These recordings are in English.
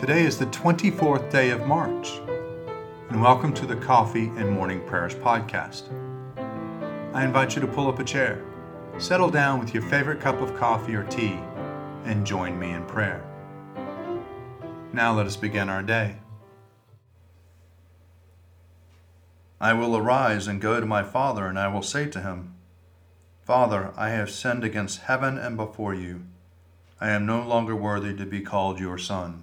Today is the 24th day of March, and welcome to the Coffee and Morning Prayers podcast. I invite you to pull up a chair, settle down with your favorite cup of coffee or tea, and join me in prayer. Now let us begin our day. I will arise and go to my father, and I will say to him, Father, I have sinned against heaven and before you. I am no longer worthy to be called your son.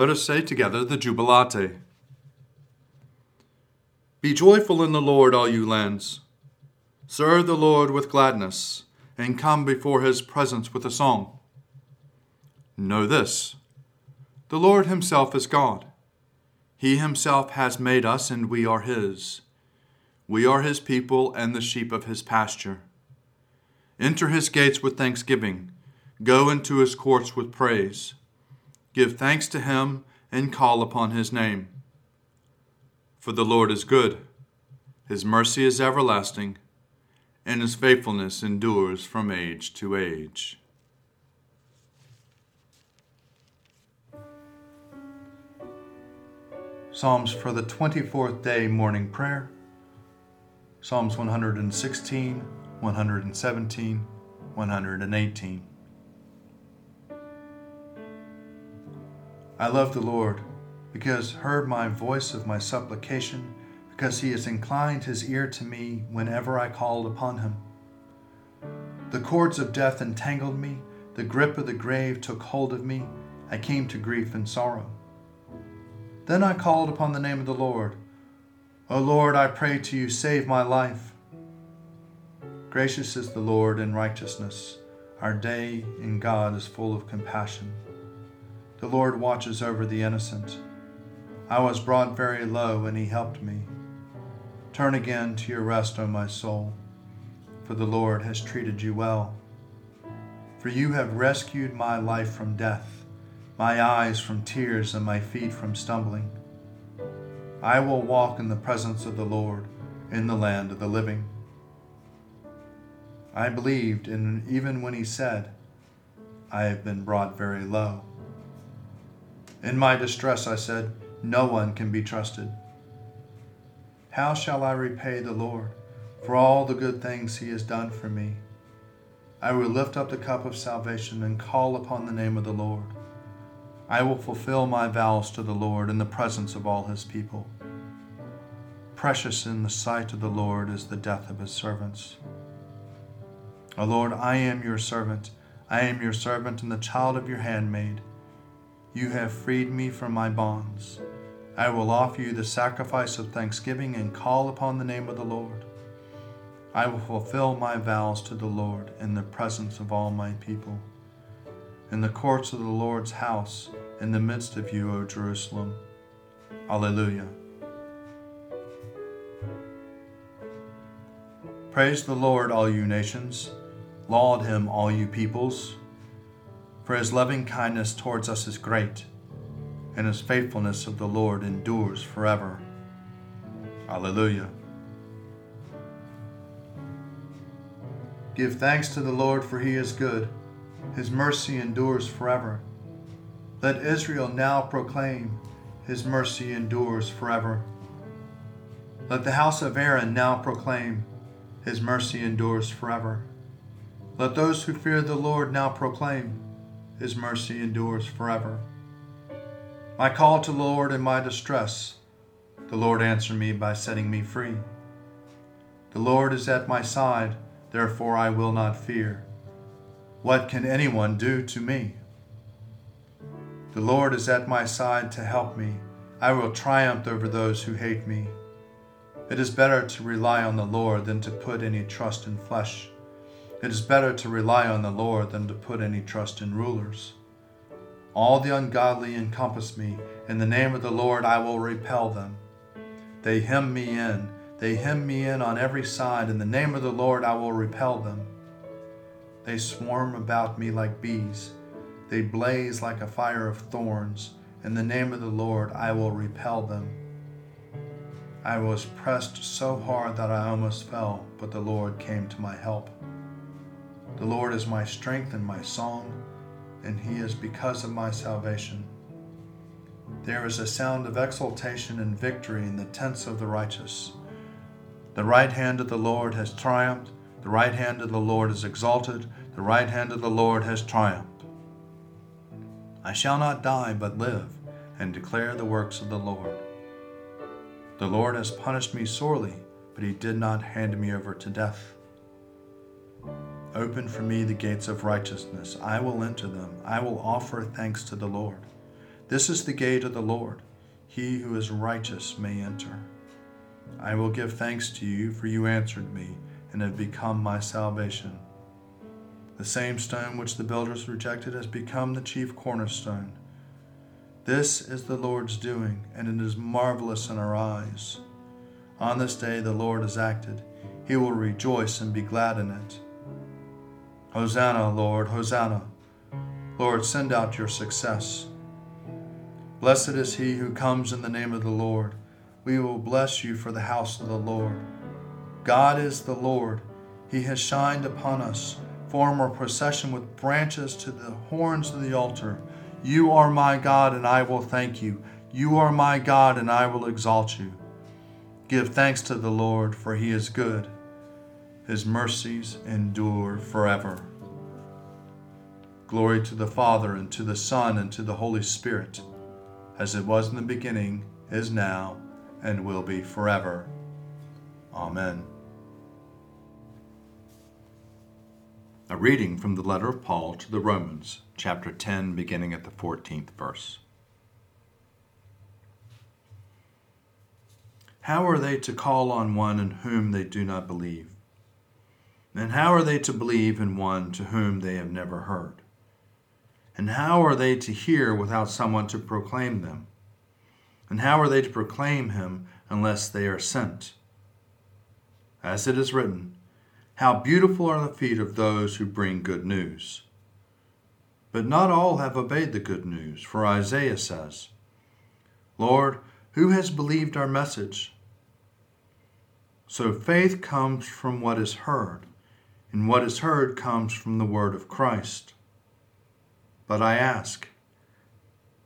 Let us say together the Jubilate. Be joyful in the Lord, all you lands. Serve the Lord with gladness, and come before his presence with a song. Know this the Lord himself is God. He himself has made us, and we are his. We are his people and the sheep of his pasture. Enter his gates with thanksgiving, go into his courts with praise. Give thanks to him and call upon his name. For the Lord is good, his mercy is everlasting, and his faithfulness endures from age to age. Psalms for the 24th day morning prayer Psalms 116, 117, 118. I love the Lord, because heard my voice of my supplication, because he has inclined his ear to me whenever I called upon him. The cords of death entangled me, the grip of the grave took hold of me, I came to grief and sorrow. Then I called upon the name of the Lord. O Lord, I pray to you, save my life. Gracious is the Lord in righteousness. Our day in God is full of compassion. The Lord watches over the innocent. I was brought very low, and he helped me. Turn again to your rest, O my soul, for the Lord has treated you well. For you have rescued my life from death, my eyes from tears, and my feet from stumbling. I will walk in the presence of the Lord in the land of the living. I believed, and even when he said, I have been brought very low. In my distress, I said, No one can be trusted. How shall I repay the Lord for all the good things he has done for me? I will lift up the cup of salvation and call upon the name of the Lord. I will fulfill my vows to the Lord in the presence of all his people. Precious in the sight of the Lord is the death of his servants. O Lord, I am your servant. I am your servant and the child of your handmaid. You have freed me from my bonds. I will offer you the sacrifice of thanksgiving and call upon the name of the Lord. I will fulfill my vows to the Lord in the presence of all my people. In the courts of the Lord's house, in the midst of you, O Jerusalem. Alleluia. Praise the Lord, all you nations. Laud him, all you peoples for his loving kindness towards us is great, and his faithfulness of the Lord endures forever. Alleluia. Give thanks to the Lord, for he is good. His mercy endures forever. Let Israel now proclaim, His mercy endures forever. Let the house of Aaron now proclaim, His mercy endures forever. Let those who fear the Lord now proclaim, his mercy endures forever. I called to the Lord in my distress. The Lord answered me by setting me free. The Lord is at my side, therefore I will not fear. What can anyone do to me? The Lord is at my side to help me. I will triumph over those who hate me. It is better to rely on the Lord than to put any trust in flesh. It is better to rely on the Lord than to put any trust in rulers. All the ungodly encompass me. In the name of the Lord I will repel them. They hem me in. They hem me in on every side. In the name of the Lord I will repel them. They swarm about me like bees. They blaze like a fire of thorns. In the name of the Lord I will repel them. I was pressed so hard that I almost fell, but the Lord came to my help. The Lord is my strength and my song, and he is because of my salvation. There is a sound of exultation and victory in the tents of the righteous. The right hand of the Lord has triumphed, the right hand of the Lord is exalted, the right hand of the Lord has triumphed. I shall not die, but live, and declare the works of the Lord. The Lord has punished me sorely, but he did not hand me over to death. Open for me the gates of righteousness. I will enter them. I will offer thanks to the Lord. This is the gate of the Lord. He who is righteous may enter. I will give thanks to you, for you answered me and have become my salvation. The same stone which the builders rejected has become the chief cornerstone. This is the Lord's doing, and it is marvelous in our eyes. On this day the Lord has acted. He will rejoice and be glad in it. Hosanna, Lord, Hosanna. Lord, send out your success. Blessed is he who comes in the name of the Lord. We will bless you for the house of the Lord. God is the Lord. He has shined upon us. Form a procession with branches to the horns of the altar. You are my God, and I will thank you. You are my God, and I will exalt you. Give thanks to the Lord, for he is good his mercies endure forever. Glory to the Father, and to the Son, and to the Holy Spirit, as it was in the beginning, is now, and will be forever. Amen. A reading from the letter of Paul to the Romans, chapter 10, beginning at the 14th verse. How are they to call on one in whom they do not believe? And how are they to believe in one to whom they have never heard? And how are they to hear without someone to proclaim them? And how are they to proclaim him unless they are sent? As it is written, How beautiful are the feet of those who bring good news! But not all have obeyed the good news, for Isaiah says, Lord, who has believed our message? So faith comes from what is heard and what is heard comes from the word of Christ. But I ask,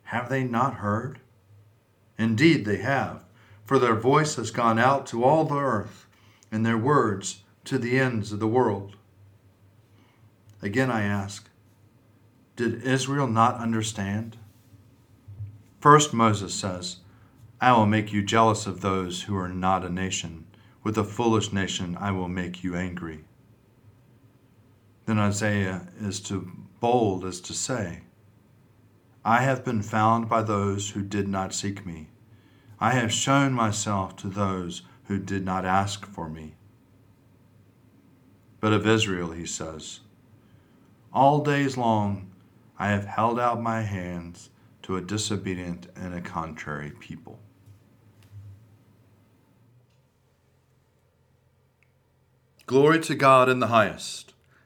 have they not heard? Indeed, they have, for their voice has gone out to all the earth, and their words to the ends of the world. Again, I ask, did Israel not understand? First, Moses says, I will make you jealous of those who are not a nation. With a foolish nation, I will make you angry. Then Isaiah is too bold as to say, I have been found by those who did not seek me. I have shown myself to those who did not ask for me. But of Israel, he says, All days long I have held out my hands to a disobedient and a contrary people. Glory to God in the highest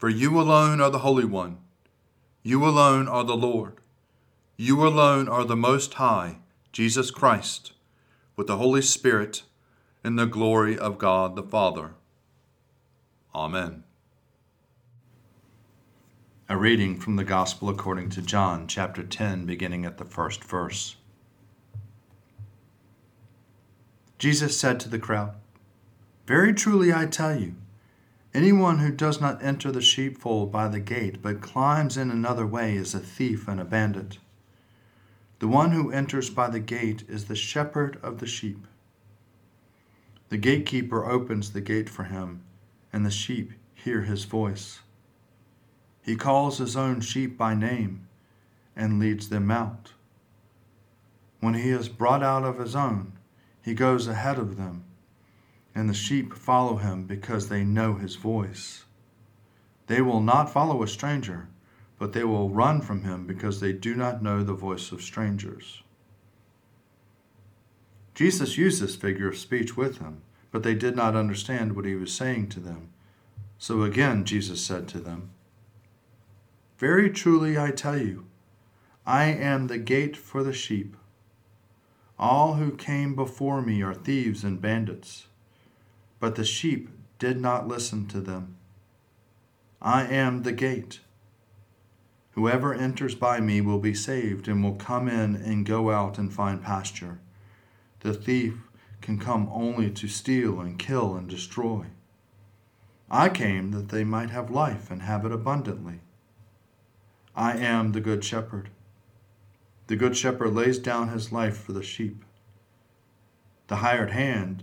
For you alone are the Holy One. You alone are the Lord. You alone are the Most High, Jesus Christ, with the Holy Spirit, in the glory of God the Father. Amen. A reading from the Gospel according to John, chapter 10, beginning at the first verse. Jesus said to the crowd, Very truly I tell you, Anyone who does not enter the sheepfold by the gate, but climbs in another way, is a thief and a bandit. The one who enters by the gate is the shepherd of the sheep. The gatekeeper opens the gate for him, and the sheep hear his voice. He calls his own sheep by name and leads them out. When he is brought out of his own, he goes ahead of them and the sheep follow him because they know his voice. They will not follow a stranger, but they will run from him because they do not know the voice of strangers. Jesus used this figure of speech with them, but they did not understand what he was saying to them. So again Jesus said to them, Very truly I tell you, I am the gate for the sheep. All who came before me are thieves and bandits but the sheep did not listen to them. I am the gate. Whoever enters by me will be saved and will come in and go out and find pasture. The thief can come only to steal and kill and destroy. I came that they might have life and have it abundantly. I am the good shepherd. The good shepherd lays down his life for the sheep. The hired hand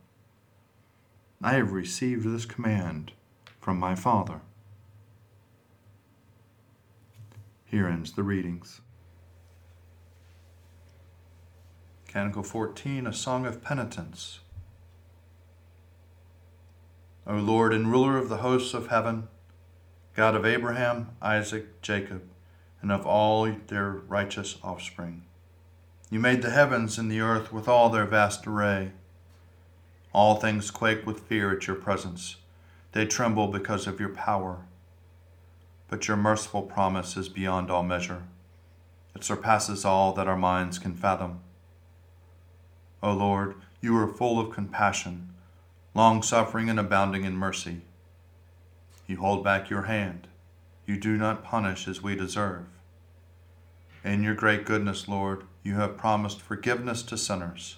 I have received this command from my Father. Here ends the readings. Canticle 14, a song of penitence. O Lord and ruler of the hosts of heaven, God of Abraham, Isaac, Jacob, and of all their righteous offspring, you made the heavens and the earth with all their vast array. All things quake with fear at your presence. They tremble because of your power. But your merciful promise is beyond all measure. It surpasses all that our minds can fathom. O Lord, you are full of compassion, long suffering and abounding in mercy. You hold back your hand. You do not punish as we deserve. In your great goodness, Lord, you have promised forgiveness to sinners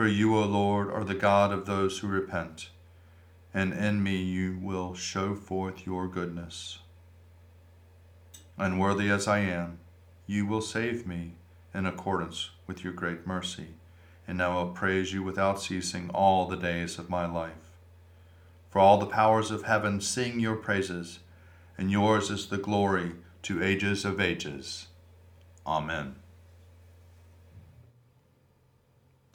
For you, O Lord, are the God of those who repent, and in me you will show forth your goodness. Unworthy as I am, you will save me in accordance with your great mercy, and I will praise you without ceasing all the days of my life. For all the powers of heaven sing your praises, and yours is the glory to ages of ages. Amen.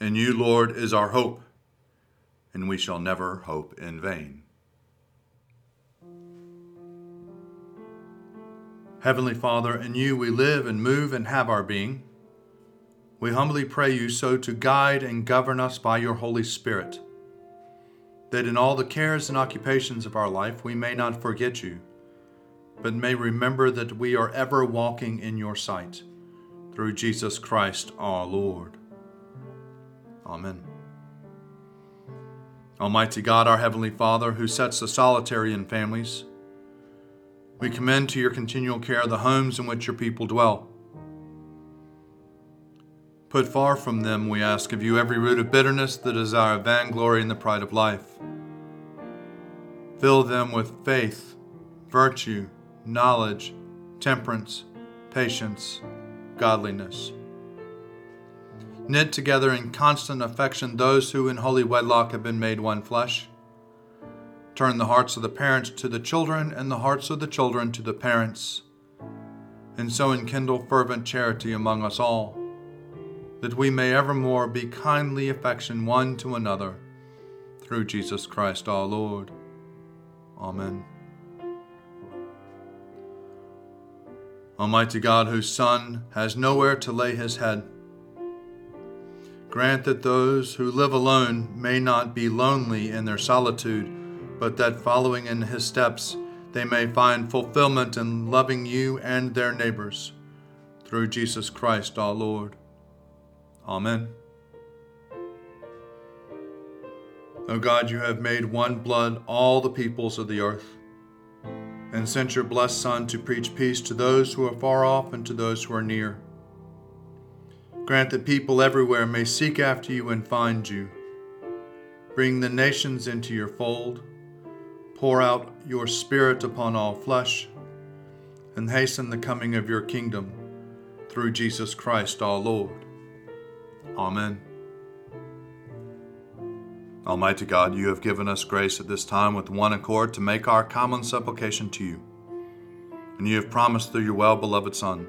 In you, Lord, is our hope, and we shall never hope in vain. Heavenly Father, in you we live and move and have our being. We humbly pray you so to guide and govern us by your Holy Spirit, that in all the cares and occupations of our life we may not forget you, but may remember that we are ever walking in your sight, through Jesus Christ our Lord. Amen. Almighty God, our Heavenly Father, who sets the solitary in families, we commend to your continual care the homes in which your people dwell Put far from them, we ask of you, every root of bitterness, the desire of vainglory, and the pride of life. Fill them with faith, virtue, knowledge, temperance, patience, godliness. Knit together in constant affection those who in holy wedlock have been made one flesh. Turn the hearts of the parents to the children, and the hearts of the children to the parents, and so enkindle fervent charity among us all that we may evermore be kindly affection one to another, through Jesus Christ our Lord. Amen. Almighty God, whose Son has nowhere to lay his head, grant that those who live alone may not be lonely in their solitude, but that following in his steps, they may find fulfillment in loving you and their neighbors. Through Jesus Christ our Lord. Amen. O God, you have made one blood all the peoples of the earth, and sent your blessed Son to preach peace to those who are far off and to those who are near. Grant that people everywhere may seek after you and find you. Bring the nations into your fold. Pour out your Spirit upon all flesh, and hasten the coming of your kingdom through Jesus Christ our Lord. Amen. Almighty God, you have given us grace at this time with one accord to make our common supplication to you. And you have promised through your well beloved Son